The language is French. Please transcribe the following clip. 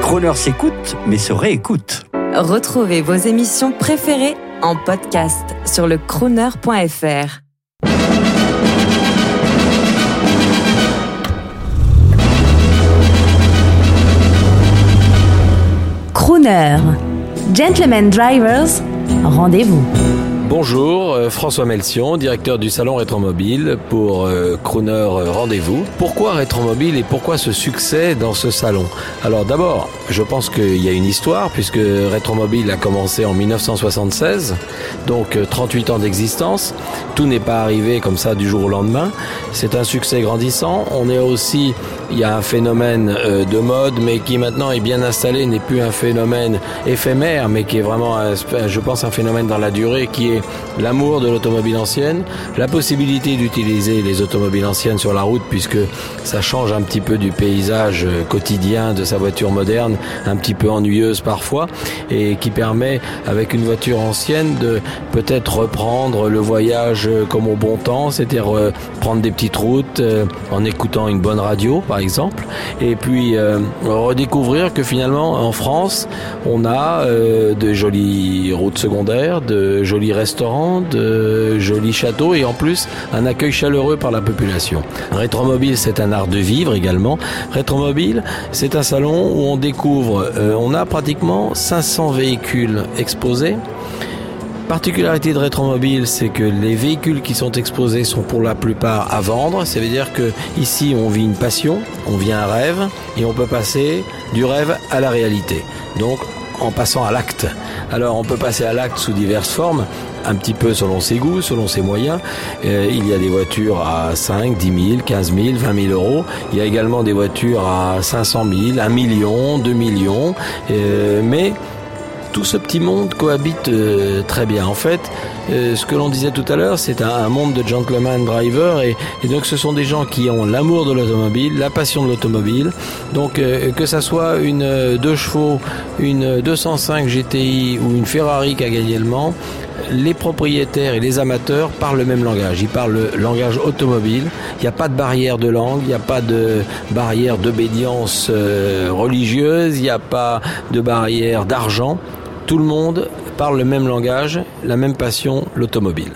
Croner s'écoute, mais se réécoute. Retrouvez vos émissions préférées en podcast sur le crooner.fr. Crooner. Gentlemen Drivers, rendez-vous. Bonjour, euh, François Melsion, directeur du salon Rétromobile pour euh, Crooner euh, Rendez-vous. Pourquoi Rétromobile et pourquoi ce succès dans ce salon? Alors d'abord, je pense qu'il y a une histoire puisque Rétromobile a commencé en 1976, donc 38 ans d'existence. Tout n'est pas arrivé comme ça du jour au lendemain. C'est un succès grandissant. On est aussi, il y a un phénomène de mode, mais qui maintenant est bien installé, n'est plus un phénomène éphémère, mais qui est vraiment, je pense, un phénomène dans la durée qui est l'amour de l'automobile ancienne, la possibilité d'utiliser les automobiles anciennes sur la route puisque ça change un petit peu du paysage quotidien de sa voiture moderne, un petit peu ennuyeuse parfois, et qui permet avec une voiture ancienne de peut-être reprendre le voyage comme au bon temps, c'est-à-dire prendre des petites routes euh, en écoutant une bonne radio par exemple, et puis euh, redécouvrir que finalement en France on a euh, de jolies routes secondaires, de jolis restaurants de jolis châteaux et en plus un accueil chaleureux par la population. Rétromobile, c'est un art de vivre également. Rétromobile, c'est un salon où on découvre, euh, on a pratiquement 500 véhicules exposés. Particularité de Rétromobile, c'est que les véhicules qui sont exposés sont pour la plupart à vendre. Ça veut dire que ici, on vit une passion, on vit un rêve et on peut passer du rêve à la réalité. Donc, en passant à l'acte. Alors, on peut passer à l'acte sous diverses formes un petit peu selon ses goûts, selon ses moyens. Euh, il y a des voitures à 5, 10 000, 15 000, 20 000 euros. Il y a également des voitures à 500 000, 1 million, 2 millions. Euh, mais tout ce petit monde cohabite euh, très bien. En fait, euh, ce que l'on disait tout à l'heure, c'est un, monde de gentleman driver et, donc ce sont des gens qui ont l'amour de l'automobile, la passion de l'automobile. Donc euh, que ça soit une 2 chevaux, une 205 GTI ou une Ferrari qui a gagné le Mans, les propriétaires et les amateurs parlent le même langage. Ils parlent le langage automobile. Il n'y a pas de barrière de langue, il n'y a pas de barrière d'obédience religieuse, il n'y a pas de barrière d'argent tout le monde parle le même langage, la même passion, l'automobile.